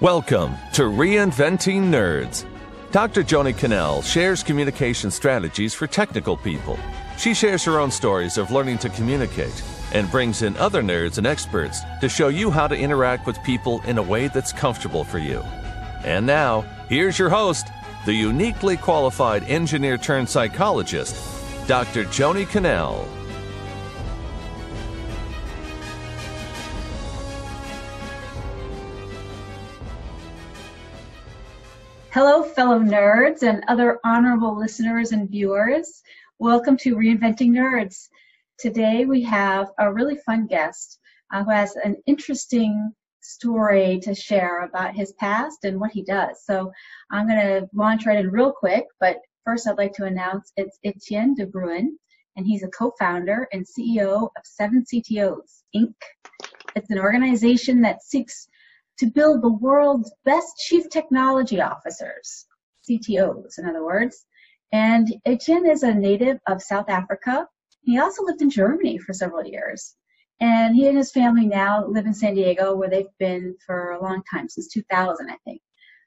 Welcome to Reinventing Nerds. Dr. Joanie Connell shares communication strategies for technical people. She shares her own stories of learning to communicate and brings in other nerds and experts to show you how to interact with people in a way that's comfortable for you. And now, here's your host, the uniquely qualified engineer turned psychologist, Dr. Joanie Connell. Hello, fellow nerds and other honorable listeners and viewers. Welcome to Reinventing Nerds. Today we have a really fun guest uh, who has an interesting story to share about his past and what he does. So I'm going to launch right in real quick, but first I'd like to announce it's Etienne de Bruin, and he's a co-founder and CEO of Seven CTOs, Inc. It's an organization that seeks to build the world's best chief technology officers, CTOs, in other words. And Etienne is a native of South Africa. He also lived in Germany for several years. And he and his family now live in San Diego, where they've been for a long time, since 2000, I think.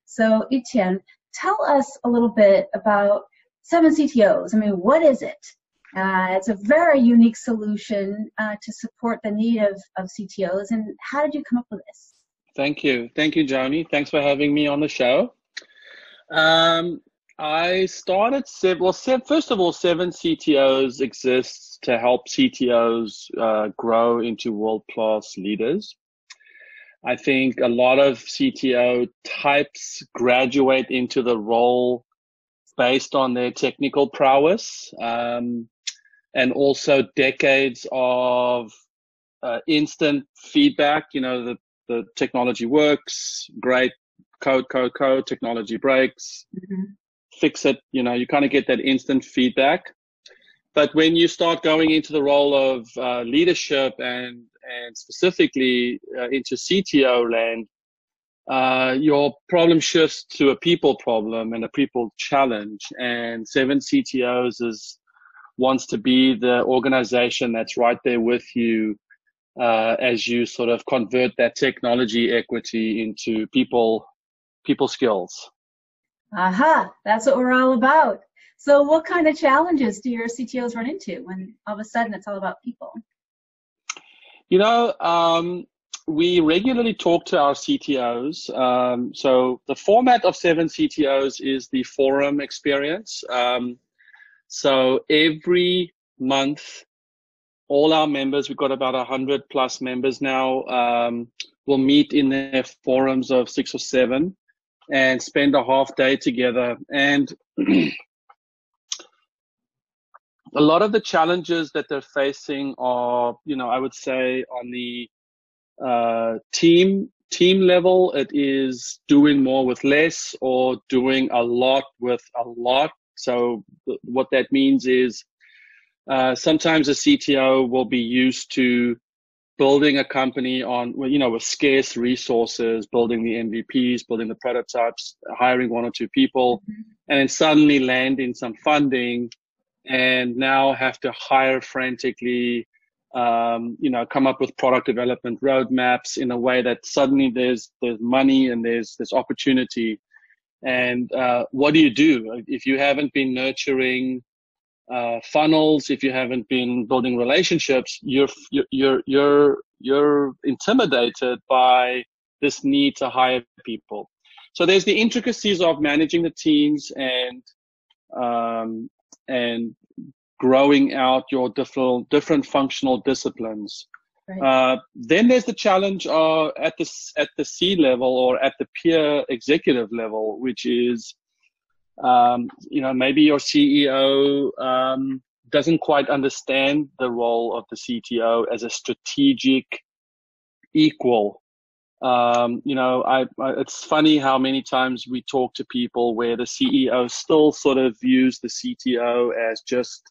So, Etienne, tell us a little bit about Seven CTOs. I mean, what is it? Uh, it's a very unique solution uh, to support the need of, of CTOs. And how did you come up with this? Thank you. Thank you, Joanie. Thanks for having me on the show. Um, I started, well, first of all, seven CTOs exists to help CTOs uh, grow into world class leaders. I think a lot of CTO types graduate into the role based on their technical prowess um, and also decades of uh, instant feedback. You know, the the technology works, great, code, code, code, technology breaks, mm-hmm. fix it. You know, you kind of get that instant feedback. But when you start going into the role of uh, leadership and and specifically uh, into CTO land, uh, your problem shifts to a people problem and a people challenge. And Seven CTOs is wants to be the organization that's right there with you uh, as you sort of convert that technology equity into people people skills. Aha, that's what we're all about. So, what kind of challenges do your CTOs run into when all of a sudden it's all about people? You know, um, we regularly talk to our CTOs. Um, so, the format of seven CTOs is the forum experience. Um, so, every month all our members, we've got about 100 plus members now, um, will meet in their forums of six or seven and spend a half day together. And a lot of the challenges that they're facing are, you know, I would say on the uh, team team level, it is doing more with less or doing a lot with a lot. So what that means is uh, sometimes a CTO will be used to building a company on, you know, with scarce resources, building the MVPs, building the prototypes, hiring one or two people, mm-hmm. and then suddenly land in some funding and now have to hire frantically, um, you know, come up with product development roadmaps in a way that suddenly there's, there's money and there's, there's opportunity. And, uh, what do you do if you haven't been nurturing uh, funnels, if you haven't been building relationships, you're you're you're you're intimidated by this need to hire people. So there's the intricacies of managing the teams and um, and growing out your different different functional disciplines. Right. Uh, then there's the challenge uh, at the at the C level or at the peer executive level, which is um, you know, maybe your CEO um, doesn't quite understand the role of the CTO as a strategic equal. Um, you know, I, I, it's funny how many times we talk to people where the CEO still sort of views the CTO as just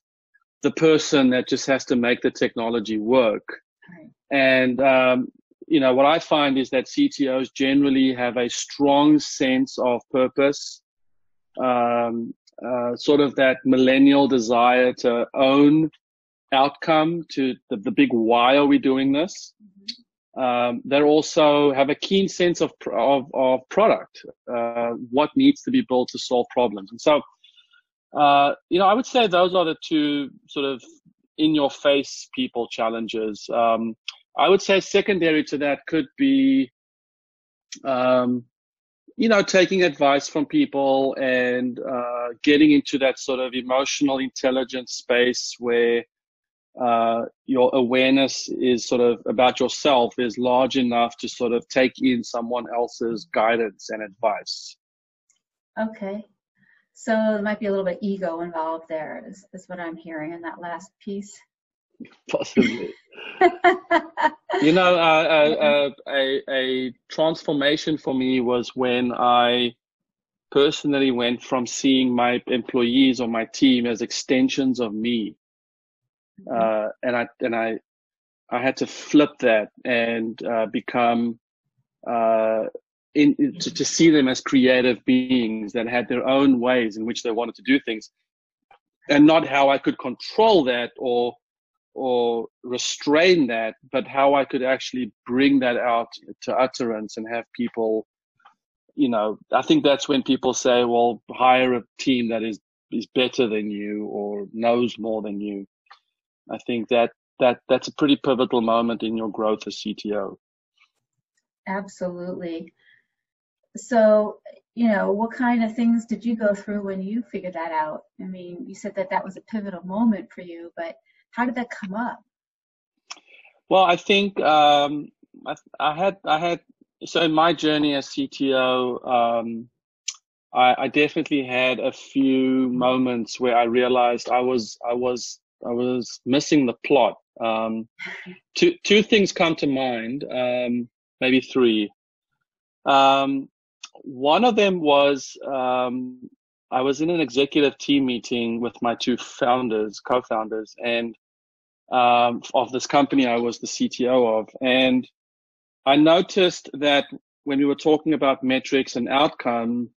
the person that just has to make the technology work. And, um, you know, what I find is that CTOs generally have a strong sense of purpose um, uh, sort of that millennial desire to own outcome to the, the big why are we doing this. Um, they also have a keen sense of of, of product, uh, what needs to be built to solve problems, and so uh, you know I would say those are the two sort of in your face people challenges. Um, I would say secondary to that could be um, you know, taking advice from people and uh, getting into that sort of emotional intelligence space where uh, your awareness is sort of about yourself is large enough to sort of take in someone else's guidance and advice. Okay. So there might be a little bit ego involved there, is, is what I'm hearing in that last piece. Possibly. you know, uh, uh, uh, a, a transformation for me was when I personally went from seeing my employees or my team as extensions of me, mm-hmm. uh, and I and I I had to flip that and uh, become uh, in, to, to see them as creative beings that had their own ways in which they wanted to do things, and not how I could control that or or restrain that, but how I could actually bring that out to utterance and have people, you know, I think that's when people say, well, hire a team that is, is better than you or knows more than you. I think that, that, that's a pretty pivotal moment in your growth as CTO. Absolutely. So, you know, what kind of things did you go through when you figured that out? I mean, you said that that was a pivotal moment for you, but how did that come up? Well, I think um, I, I, had I had so in my journey as CTO, um, I, I, definitely had a few moments where I realized I was I was I was missing the plot. Um, two two things come to mind, um, maybe three. Um, one of them was um, I was in an executive team meeting with my two founders, co-founders, and um, of this company I was the CTO of. And I noticed that when we were talking about metrics and outcome,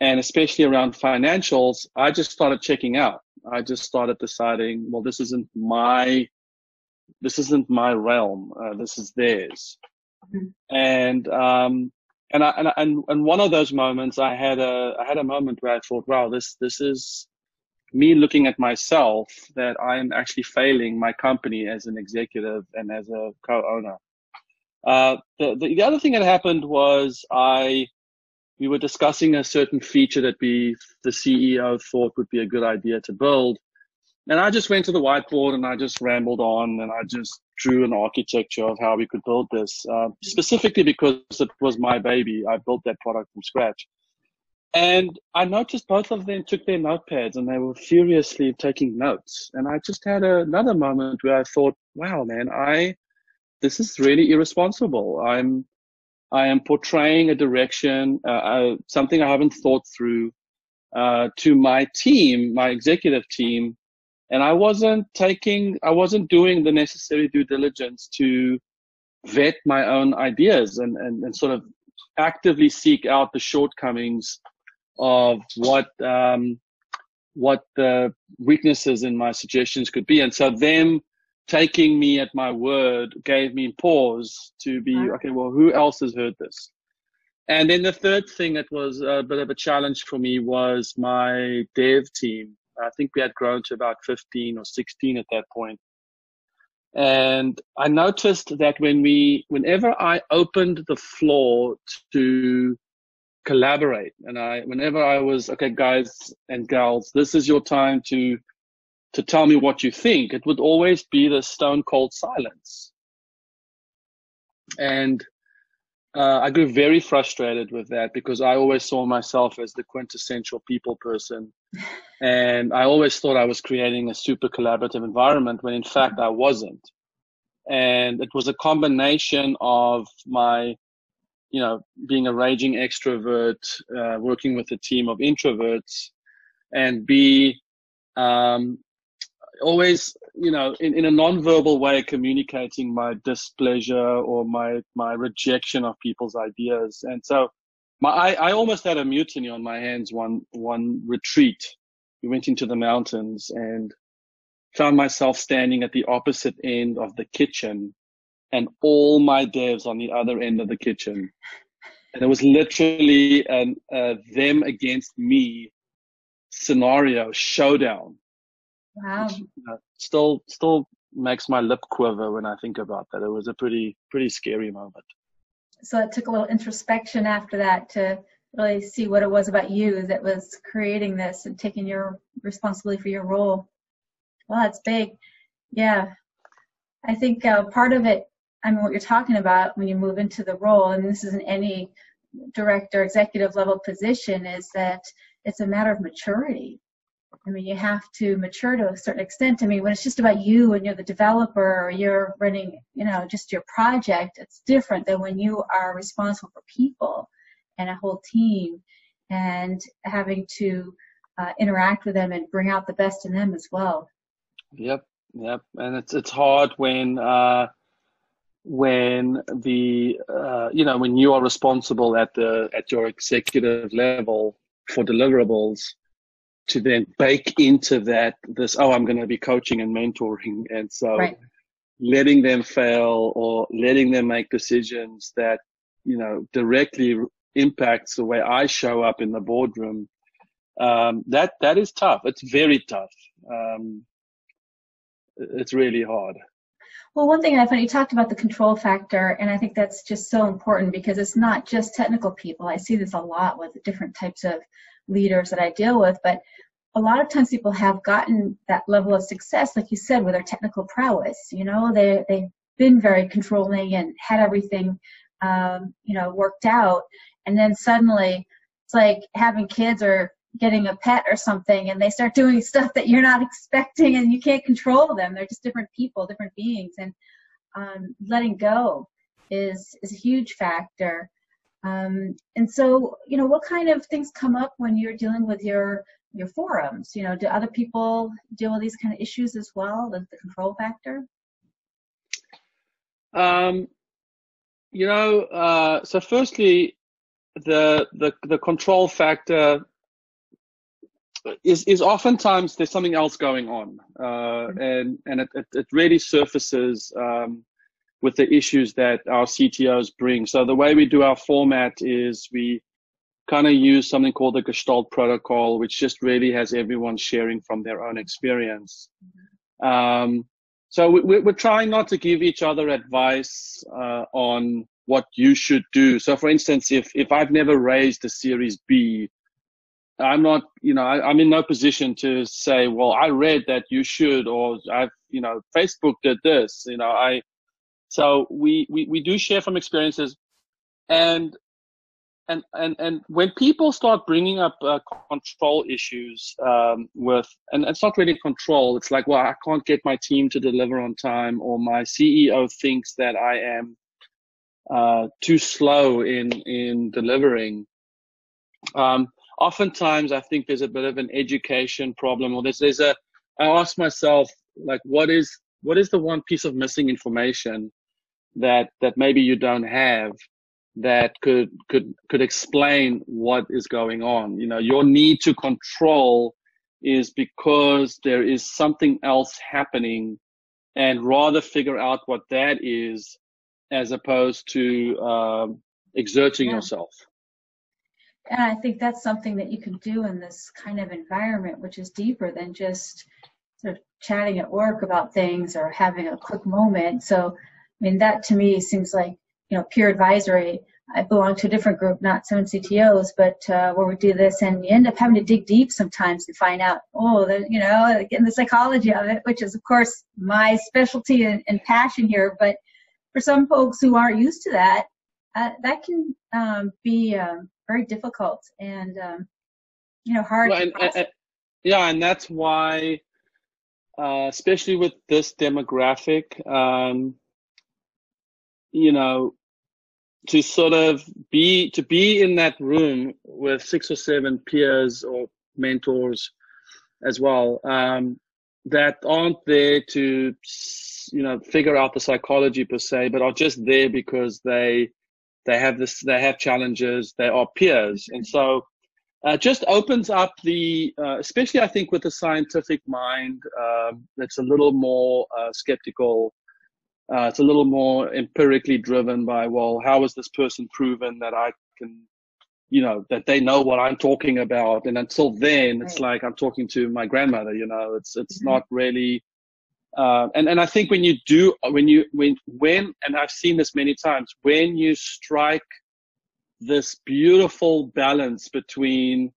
and especially around financials, I just started checking out. I just started deciding, well, this isn't my, this isn't my realm. Uh, this is theirs. Mm-hmm. And, um, and I, and, and one of those moments, I had a, I had a moment where I thought, wow, this, this is, me looking at myself that I am actually failing my company as an executive and as a co-owner. Uh, the, the, the other thing that happened was I we were discussing a certain feature that we the CEO thought would be a good idea to build, and I just went to the whiteboard and I just rambled on and I just drew an architecture of how we could build this, uh, specifically because it was my baby. I built that product from scratch. And I noticed both of them took their notepads and they were furiously taking notes. And I just had a, another moment where I thought, wow, man, I, this is really irresponsible. I'm, I am portraying a direction, uh, uh, something I haven't thought through, uh, to my team, my executive team. And I wasn't taking, I wasn't doing the necessary due diligence to vet my own ideas and, and, and sort of actively seek out the shortcomings of what um, what the weaknesses in my suggestions could be, and so them taking me at my word gave me pause to be okay. Well, who else has heard this? And then the third thing that was a bit of a challenge for me was my dev team. I think we had grown to about 15 or 16 at that point. And I noticed that when we, whenever I opened the floor to collaborate. And I, whenever I was, okay, guys and gals, this is your time to, to tell me what you think. It would always be the stone cold silence. And uh, I grew very frustrated with that because I always saw myself as the quintessential people person. And I always thought I was creating a super collaborative environment when in fact I wasn't. And it was a combination of my you know, being a raging extrovert, uh, working with a team of introverts, and be um, always, you know, in, in a non-verbal way communicating my displeasure or my my rejection of people's ideas. And so, my I, I almost had a mutiny on my hands one one retreat. We went into the mountains and found myself standing at the opposite end of the kitchen and all my devs on the other end of the kitchen. And it was literally an uh, them against me scenario showdown. Wow. Which, uh, still, still makes my lip quiver when I think about that. It was a pretty, pretty scary moment. So it took a little introspection after that to really see what it was about you that was creating this and taking your responsibility for your role. Well, that's big. Yeah. I think uh, part of it, I mean, what you're talking about when you move into the role, and this isn't any director, executive level position, is that it's a matter of maturity. I mean, you have to mature to a certain extent. I mean, when it's just about you and you're the developer or you're running, you know, just your project, it's different than when you are responsible for people and a whole team and having to uh, interact with them and bring out the best in them as well. Yep, yep, and it's it's hard when uh, when the uh, you know when you are responsible at the at your executive level for deliverables to then bake into that this oh I'm going to be coaching and mentoring and so right. letting them fail or letting them make decisions that you know directly impacts the way I show up in the boardroom. Um, that that is tough. It's very tough. Um, it's really hard. Well, one thing I found you talked about the control factor, and I think that's just so important because it's not just technical people. I see this a lot with different types of leaders that I deal with, but a lot of times people have gotten that level of success, like you said, with their technical prowess. You know, they they've been very controlling and had everything, um, you know, worked out, and then suddenly it's like having kids or getting a pet or something and they start doing stuff that you're not expecting and you can't control them. They're just different people different beings. And um, letting go is is a huge factor um, and so you know what kind of things come up when you're dealing with your your forums? You know do other people deal with these kind of issues as well the, the control factor? Um, you know uh, so firstly the the the control factor is is oftentimes there's something else going on, uh, and and it, it, it really surfaces um, with the issues that our CTOs bring. So the way we do our format is we kind of use something called the Gestalt protocol, which just really has everyone sharing from their own experience. Um, so we, we're trying not to give each other advice uh, on what you should do. So, for instance, if if I've never raised a Series B, I'm not, you know, I, am in no position to say, well, I read that you should, or I've, you know, Facebook did this, you know, I. So we we we do share from experiences, and and and and when people start bringing up uh, control issues um, with, and it's not really control. It's like, well, I can't get my team to deliver on time, or my CEO thinks that I am uh, too slow in in delivering. Um, oftentimes, I think there's a bit of an education problem, or there's there's a. I ask myself like, what is what is the one piece of missing information that that maybe you don't have that could could could explain what is going on. You know, your need to control is because there is something else happening, and rather figure out what that is as opposed to um, exerting yeah. yourself. And I think that's something that you can do in this kind of environment, which is deeper than just sort of chatting at work about things or having a quick moment. So, I mean, that to me seems like, you know, peer advisory. I belong to a different group, not seven CTOs, but uh, where we do this, and you end up having to dig deep sometimes to find out, oh, the, you know, getting the psychology of it, which is, of course, my specialty and, and passion here. But for some folks who aren't used to that, uh, that can um, be um, very difficult and um, you know hard. Well, and, and, yeah, and that's why, uh, especially with this demographic, um, you know, to sort of be to be in that room with six or seven peers or mentors as well um, that aren't there to you know figure out the psychology per se, but are just there because they they have this they have challenges. They are peers, and so uh, just opens up the uh, especially I think with the scientific mind um, that's a little more uh, skeptical. Uh, it's a little more empirically driven by, well, how has this person proven that I can, you know, that they know what I'm talking about? And until then, it's like I'm talking to my grandmother. You know, it's it's mm-hmm. not really. Uh, and and I think when you do when you when when and I've seen this many times when you strike this beautiful balance between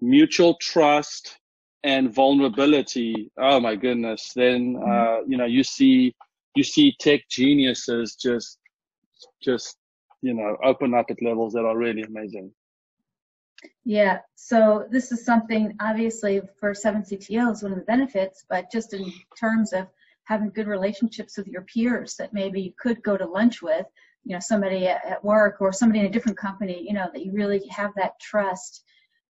mutual trust and vulnerability oh my goodness then mm-hmm. uh, you know you see you see tech geniuses just just you know open up at levels that are really amazing. Yeah so this is something obviously for 7ctos one of the benefits but just in terms of having good relationships with your peers that maybe you could go to lunch with you know somebody at work or somebody in a different company you know that you really have that trust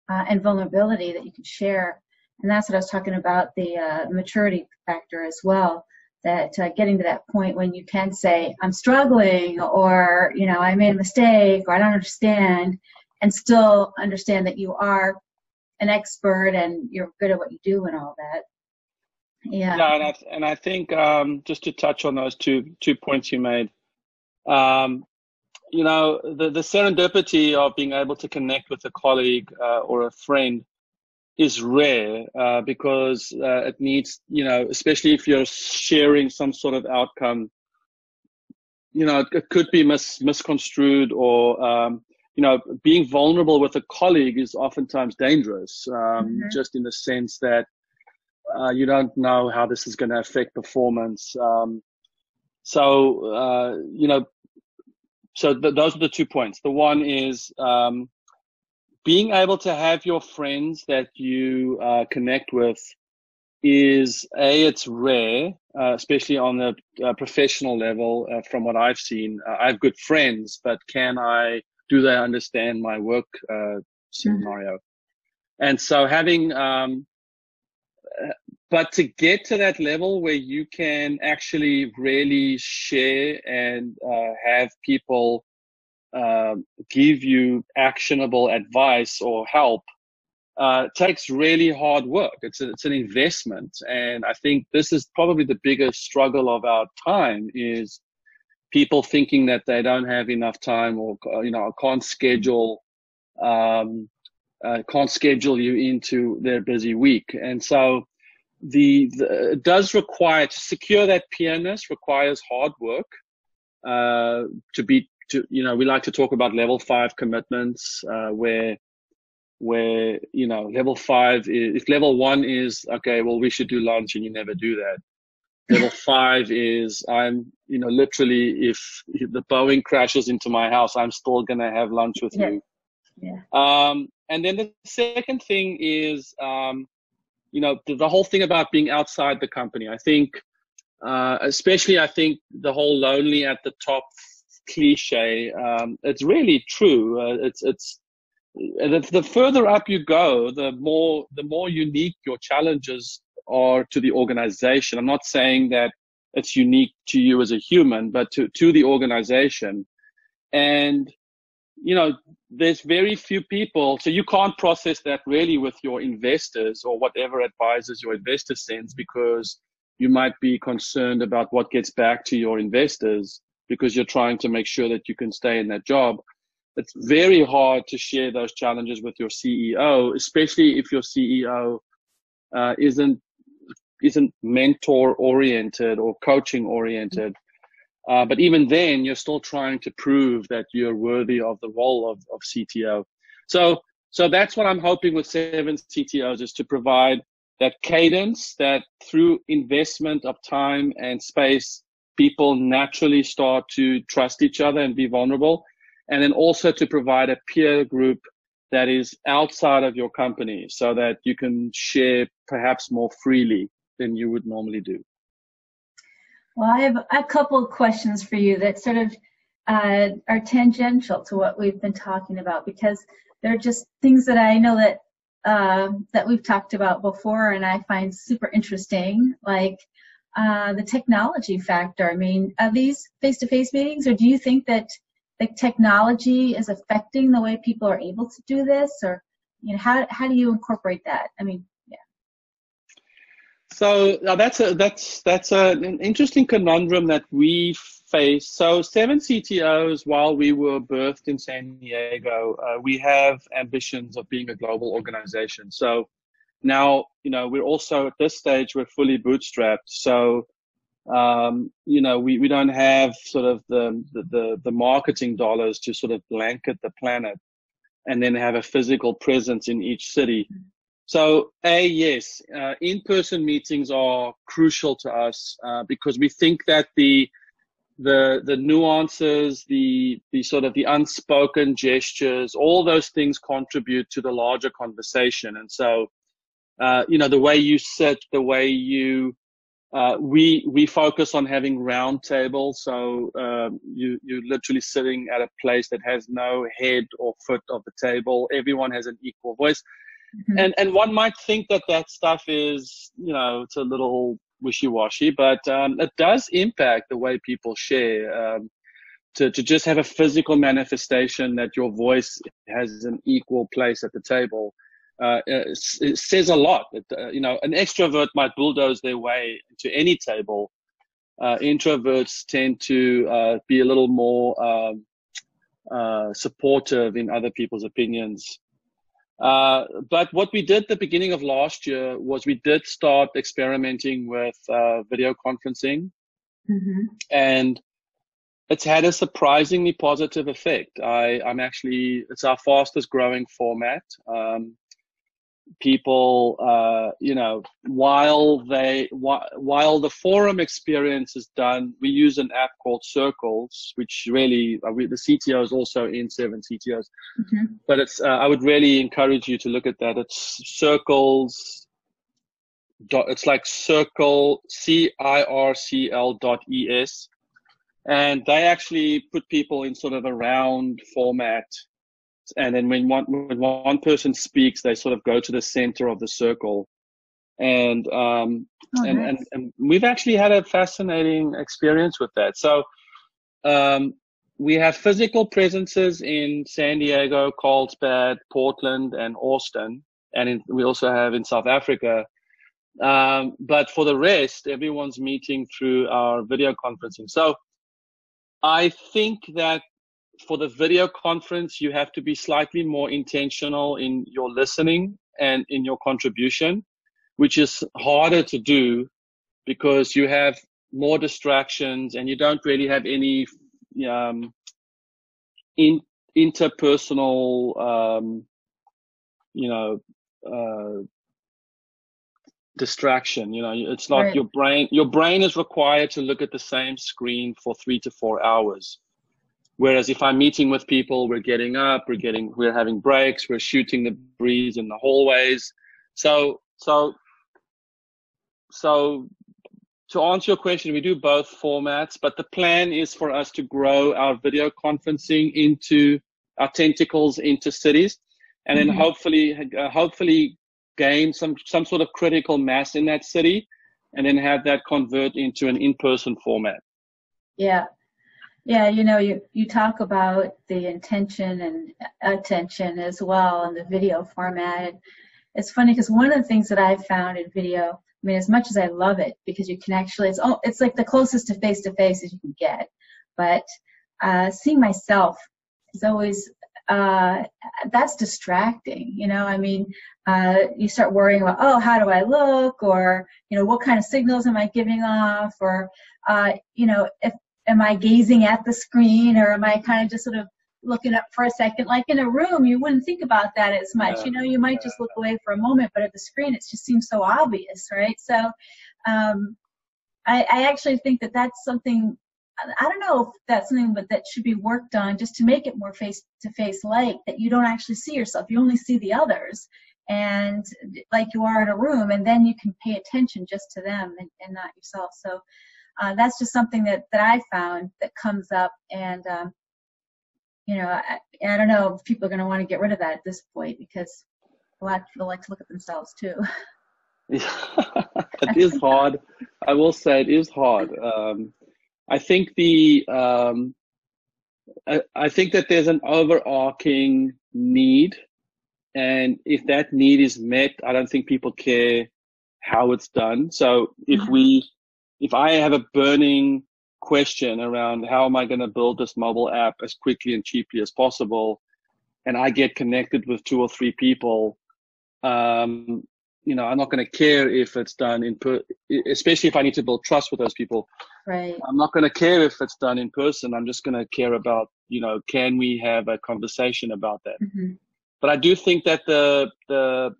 uh, and vulnerability that you can share. And that's what i was talking about the uh, maturity factor as well that uh, getting to that point when you can say i'm struggling or you know i made a mistake or i don't understand and still understand that you are an expert and you're good at what you do and all that. Yeah. Yeah and i, and I think um, just to touch on those two two points you made um, you know, the, the serendipity of being able to connect with a colleague uh, or a friend is rare uh, because uh, it needs, you know, especially if you're sharing some sort of outcome, you know, it, it could be mis- misconstrued or, um, you know, being vulnerable with a colleague is oftentimes dangerous, um, mm-hmm. just in the sense that uh, you don't know how this is going to affect performance. Um, so, uh, you know, so th- those are the two points. The one is um, being able to have your friends that you uh, connect with is a it's rare, uh, especially on the uh, professional level. Uh, from what I've seen, uh, I have good friends, but can I do they understand my work uh, mm-hmm. scenario? Mm-hmm. And so having um, but to get to that level where you can actually really share and uh, have people uh, give you actionable advice or help uh, takes really hard work. It's a, it's an investment, and I think this is probably the biggest struggle of our time is people thinking that they don't have enough time or you know can't schedule um, uh, can't schedule you into their busy week, and so the, the it does require to secure that pianist requires hard work uh, to be to you know we like to talk about level five commitments uh, where where you know level five is if level one is okay well we should do lunch and you never do that. Level five is i'm you know literally if, if the boeing crashes into my house i'm still gonna have lunch with yeah. you. Yeah. Um and then the second thing is um you know the, the whole thing about being outside the company. I think uh, especially i think the whole lonely at the top cliche um, it's really true. Uh, it's it's the, the further up you go the more the more unique your challenges are to the organization. I'm not saying that it's unique to you as a human but to to the organization. And you know, there's very few people, so you can't process that really with your investors or whatever advisors your investor sends because you might be concerned about what gets back to your investors because you're trying to make sure that you can stay in that job. It's very hard to share those challenges with your CEO, especially if your CEO uh, isn't isn't mentor oriented or coaching oriented. Uh, but even then, you're still trying to prove that you're worthy of the role of, of CTO. So, so that's what I'm hoping with seven CTOs is to provide that cadence that through investment of time and space, people naturally start to trust each other and be vulnerable. And then also to provide a peer group that is outside of your company so that you can share perhaps more freely than you would normally do. Well, I have a couple of questions for you that sort of uh, are tangential to what we've been talking about because they're just things that I know that uh, that we've talked about before and I find super interesting, like uh, the technology factor. I mean, are these face-to-face meetings, or do you think that the technology is affecting the way people are able to do this, or you know, how how do you incorporate that? I mean, yeah. So now that's a that's that's a, an interesting conundrum that we face. So seven CTOs, while we were birthed in San Diego, uh, we have ambitions of being a global organization. So now you know we're also at this stage we're fully bootstrapped. So um, you know we, we don't have sort of the, the the marketing dollars to sort of blanket the planet and then have a physical presence in each city. So, a yes, uh, in-person meetings are crucial to us uh, because we think that the the the nuances, the the sort of the unspoken gestures, all those things contribute to the larger conversation. And so, uh, you know, the way you sit, the way you uh, we we focus on having round tables, so um, you you're literally sitting at a place that has no head or foot of the table. Everyone has an equal voice, mm-hmm. and and one might think that that stuff is you know it's a little wishy-washy, but um, it does impact the way people share. Um, to, to just have a physical manifestation that your voice has an equal place at the table uh, it, it, says a lot. It, uh, you know, an extrovert might bulldoze their way to any table. Uh, introverts tend to uh, be a little more um, uh, supportive in other people's opinions. Uh, but what we did at the beginning of last year was we did start experimenting with video conferencing, mm-hmm. and it's had a surprisingly positive effect. I, am actually it's our fastest growing format. Um, people uh, you know while they while the forum experience is done we use an app called circles which really uh, we, the cto is also in seven ctos mm-hmm. but it's uh, i would really encourage you to look at that. It's circles dot it's like circle c-i-r-c-l dot es and they actually put people in sort of a round format and then when one when one person speaks, they sort of go to the center of the circle, and um, oh, and, nice. and and we've actually had a fascinating experience with that. So. Um, we have physical presences in San Diego, Carlsbad, Portland, and Austin, and in, we also have in South Africa. Um, but for the rest, everyone's meeting through our video conferencing. So I think that for the video conference, you have to be slightly more intentional in your listening and in your contribution, which is harder to do because you have more distractions and you don't really have any um, in, interpersonal, um, you know, uh, distraction. You know, it's not right. your brain. Your brain is required to look at the same screen for three to four hours Whereas if I'm meeting with people, we're getting up, we're getting, we're having breaks, we're shooting the breeze in the hallways. So, so, so to answer your question, we do both formats, but the plan is for us to grow our video conferencing into our tentacles into cities, and then mm-hmm. hopefully, uh, hopefully gain some some sort of critical mass in that city, and then have that convert into an in-person format. Yeah, yeah, you know, you, you talk about the intention and attention as well in the video format. It's funny because one of the things that I've found in video, I mean, as much as I love it because you can actually, it's, oh, it's like the closest to face to face as you can get. But uh, seeing myself is always, uh, that's distracting. You know, I mean, uh, you start worrying about, oh, how do I look? Or, you know, what kind of signals am I giving off? Or, uh, you know, if am I gazing at the screen or am I kind of just sort of looking up for a second? Like in a room, you wouldn't think about that as much. You know, you might just look away for a moment, but at the screen, it just seems so obvious, right? So, um, I, I actually think that that's something. I don't know if that's something, but that should be worked on just to make it more face to face like that you don't actually see yourself. You only see the others and like you are in a room and then you can pay attention just to them and, and not yourself. So uh, that's just something that, that I found that comes up. And, um, you know, I, I don't know if people are going to want to get rid of that at this point because a lot of people like to look at themselves too. Yeah, it is hard. I will say it is hard. Um, I think the um, I, I, think that there's an overarching need, and if that need is met, I don't think people care how it's done. So if mm-hmm. we, if I have a burning question around how am I going to build this mobile app as quickly and cheaply as possible, and I get connected with two or three people, um, you know, I'm not going to care if it's done in per, especially if I need to build trust with those people. Right. I'm not going to care if it's done in person. I'm just going to care about, you know, can we have a conversation about that? Mm-hmm. But I do think that the the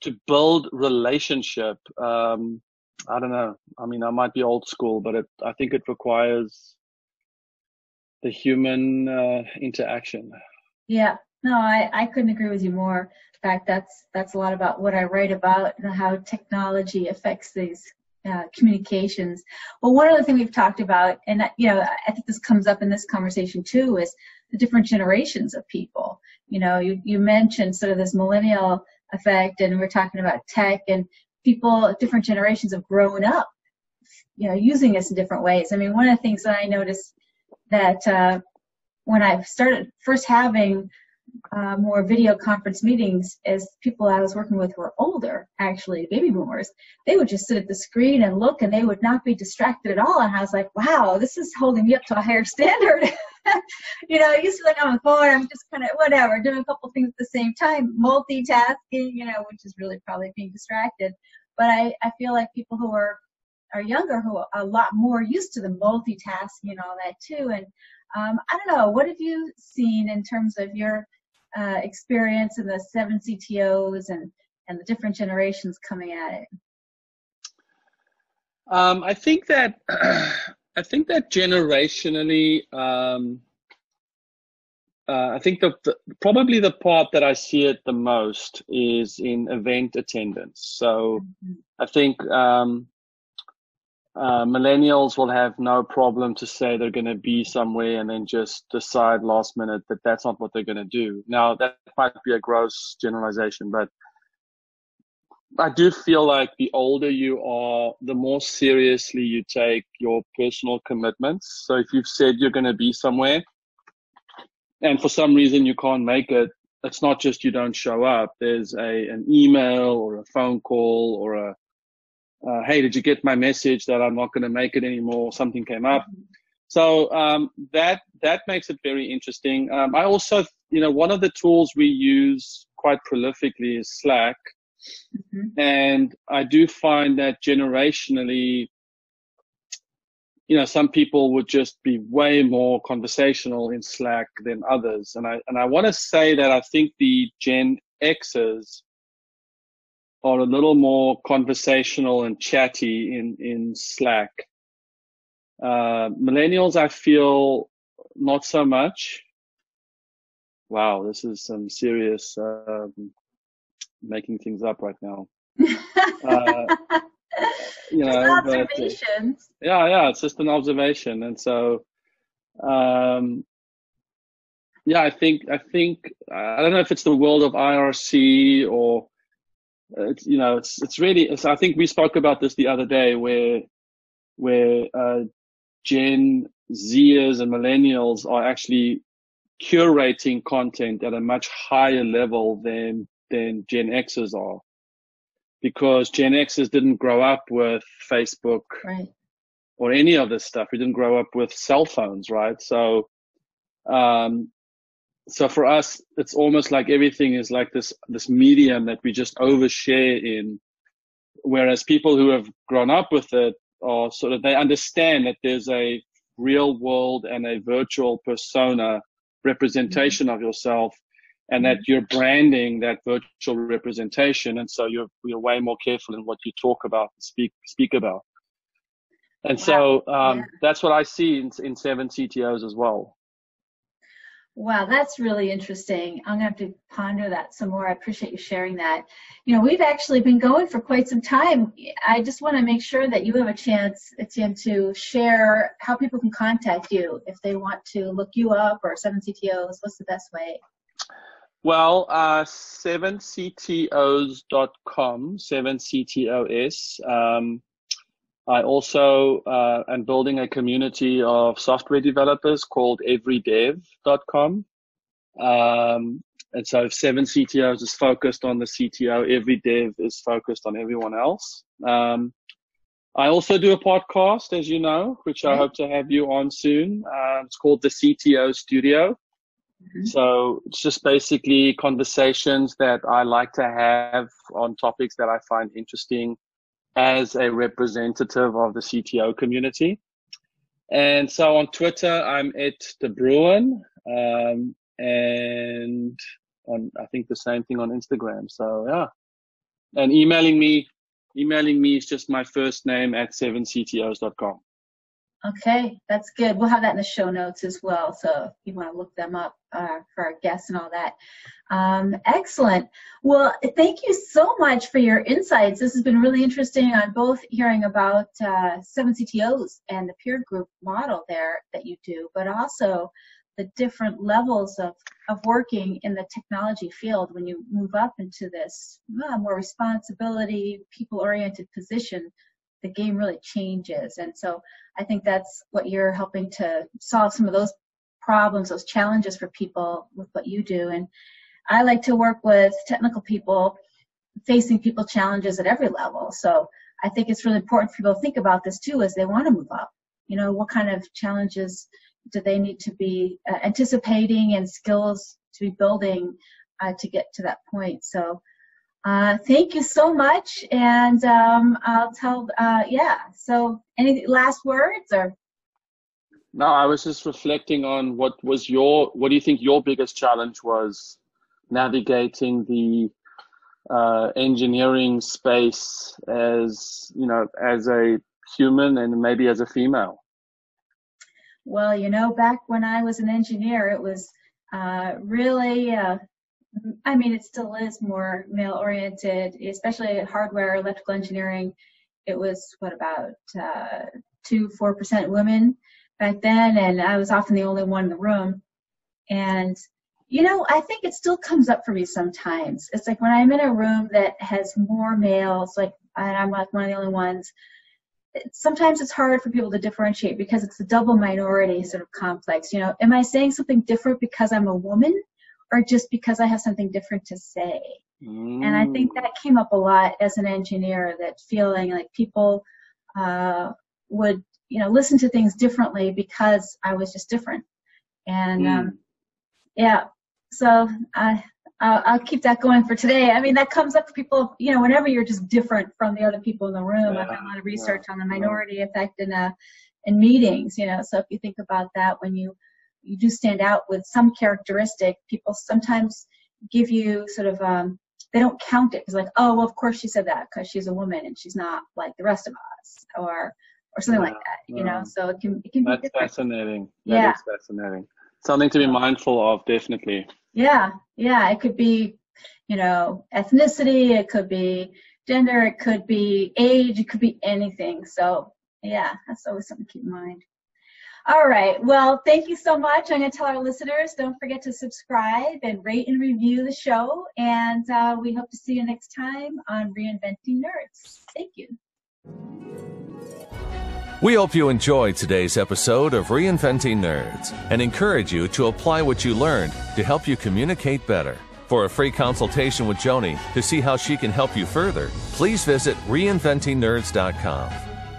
to build relationship, um, I don't know. I mean, I might be old school, but it, I think it requires the human uh, interaction. Yeah, no, I, I couldn't agree with you more. In fact, that's that's a lot about what I write about and how technology affects these uh, communications. Well, one other thing we've talked about, and you know, I think this comes up in this conversation too, is the different generations of people. You know, you, you mentioned sort of this millennial effect, and we're talking about tech and people, different generations have grown up, you know, using this in different ways. I mean, one of the things that I noticed that uh, when I started first having uh, more video conference meetings as people I was working with were older, actually, baby boomers. They would just sit at the screen and look and they would not be distracted at all. And I was like, wow, this is holding me up to a higher standard. you know, I used to like I'm on the phone, I'm just kind of whatever, doing a couple things at the same time, multitasking, you know, which is really probably being distracted. But I, I feel like people who are are younger who are a lot more used to the multitasking and all that too. And um, I don't know, what have you seen in terms of your uh, experience in the seven CTOs and, and the different generations coming at it? Um, I think that I think that generationally, um, uh, I think the, the, probably the part that I see it the most is in event attendance. So mm-hmm. I think um, uh, millennials will have no problem to say they're going to be somewhere and then just decide last minute that that's not what they're going to do. Now, that might be a gross generalization, but I do feel like the older you are, the more seriously you take your personal commitments. So if you've said you're going to be somewhere and for some reason you can't make it, it's not just you don't show up. There's a an email or a phone call or a uh, hey, did you get my message that I'm not going to make it anymore? Something came up. So um, that that makes it very interesting. Um, I also, you know, one of the tools we use quite prolifically is Slack, mm-hmm. and I do find that generationally, you know, some people would just be way more conversational in Slack than others, and I and I want to say that I think the Gen Xers are a little more conversational and chatty in, in Slack. Uh, millennials, I feel not so much. Wow, this is some serious um, making things up right now. uh, you know. But, yeah, yeah, it's just an observation, and so, um, yeah, I think I think I don't know if it's the world of IRC or it's you know it's it's really it's, I think we spoke about this the other day where where uh, Gen Zers and millennials are actually curating content at a much higher level than than Gen Xers are because Gen Xers didn't grow up with Facebook right. or any of this stuff. We didn't grow up with cell phones, right? So um, so for us, it's almost like everything is like this this medium that we just overshare in. Whereas people who have grown up with it are sort of they understand that there's a real world and a virtual persona representation mm-hmm. of yourself and that you're branding that virtual representation and so you're you're way more careful in what you talk about speak speak about and wow. so um, yeah. that's what i see in, in seven ctos as well Wow, that's really interesting. I'm going to have to ponder that some more. I appreciate you sharing that. You know, we've actually been going for quite some time. I just want to make sure that you have a chance, Etienne, to share how people can contact you if they want to look you up or 7CTOs. What's the best way? Well, uh, 7ctos.com, 7CTOS. Um, I also uh, am building a community of software developers called everydev.com. Um, and so if seven CTOs is focused on the CTO, every dev is focused on everyone else. Um, I also do a podcast, as you know, which I hope to have you on soon. Uh, it's called the CTO Studio. Mm-hmm. So it's just basically conversations that I like to have on topics that I find interesting as a representative of the CTO community. And so on Twitter, I'm at the Bruin, um, and on I think the same thing on Instagram. So yeah, and emailing me, emailing me is just my first name at 7ctos.com. Okay, that's good. We'll have that in the show notes as well. So if you want to look them up uh, for our guests and all that. Um, excellent. Well, thank you so much for your insights. This has been really interesting on both hearing about uh, seven CTOs and the peer group model there that you do, but also the different levels of, of working in the technology field when you move up into this uh, more responsibility, people oriented position the game really changes. And so I think that's what you're helping to solve some of those problems, those challenges for people with what you do. And I like to work with technical people facing people challenges at every level. So I think it's really important for people to think about this too as they want to move up. You know, what kind of challenges do they need to be uh, anticipating and skills to be building uh, to get to that point? So uh, thank you so much, and um, I'll tell. Uh, yeah. So, any last words or? No, I was just reflecting on what was your. What do you think your biggest challenge was navigating the uh, engineering space as you know as a human and maybe as a female? Well, you know, back when I was an engineer, it was uh, really uh, I mean, it still is more male oriented, especially hardware, electrical engineering. It was what about uh, two, four percent women back then, and I was often the only one in the room. And you know, I think it still comes up for me sometimes. It's like when I'm in a room that has more males, like and I'm like one of the only ones. Sometimes it's hard for people to differentiate because it's a double minority sort of complex. You know, am I saying something different because I'm a woman? Or just because I have something different to say. Mm. And I think that came up a lot as an engineer, that feeling like people uh, would, you know, listen to things differently because I was just different. And mm. um, yeah, so I, I'll keep that going for today. I mean, that comes up for people, you know, whenever you're just different from the other people in the room. Yeah, I've done a lot of research yeah, on the minority effect in, uh, in meetings, you know, so if you think about that when you you do stand out with some characteristic, people sometimes give you sort of um, they don't count it. It's like, oh, well, of course she said that because she's a woman and she's not like the rest of us, or or something yeah, like that. You know, so it can it can That's be different. fascinating. That yeah. is fascinating. Something to be mindful of, definitely. Yeah, yeah. It could be, you know, ethnicity. It could be gender. It could be age. It could be anything. So yeah, that's always something to keep in mind. All right. Well, thank you so much. I'm going to tell our listeners don't forget to subscribe and rate and review the show. And uh, we hope to see you next time on Reinventing Nerds. Thank you. We hope you enjoyed today's episode of Reinventing Nerds and encourage you to apply what you learned to help you communicate better. For a free consultation with Joanie to see how she can help you further, please visit reinventingnerds.com.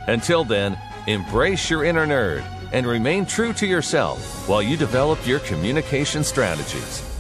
Until then, embrace your inner nerd and remain true to yourself while you develop your communication strategies.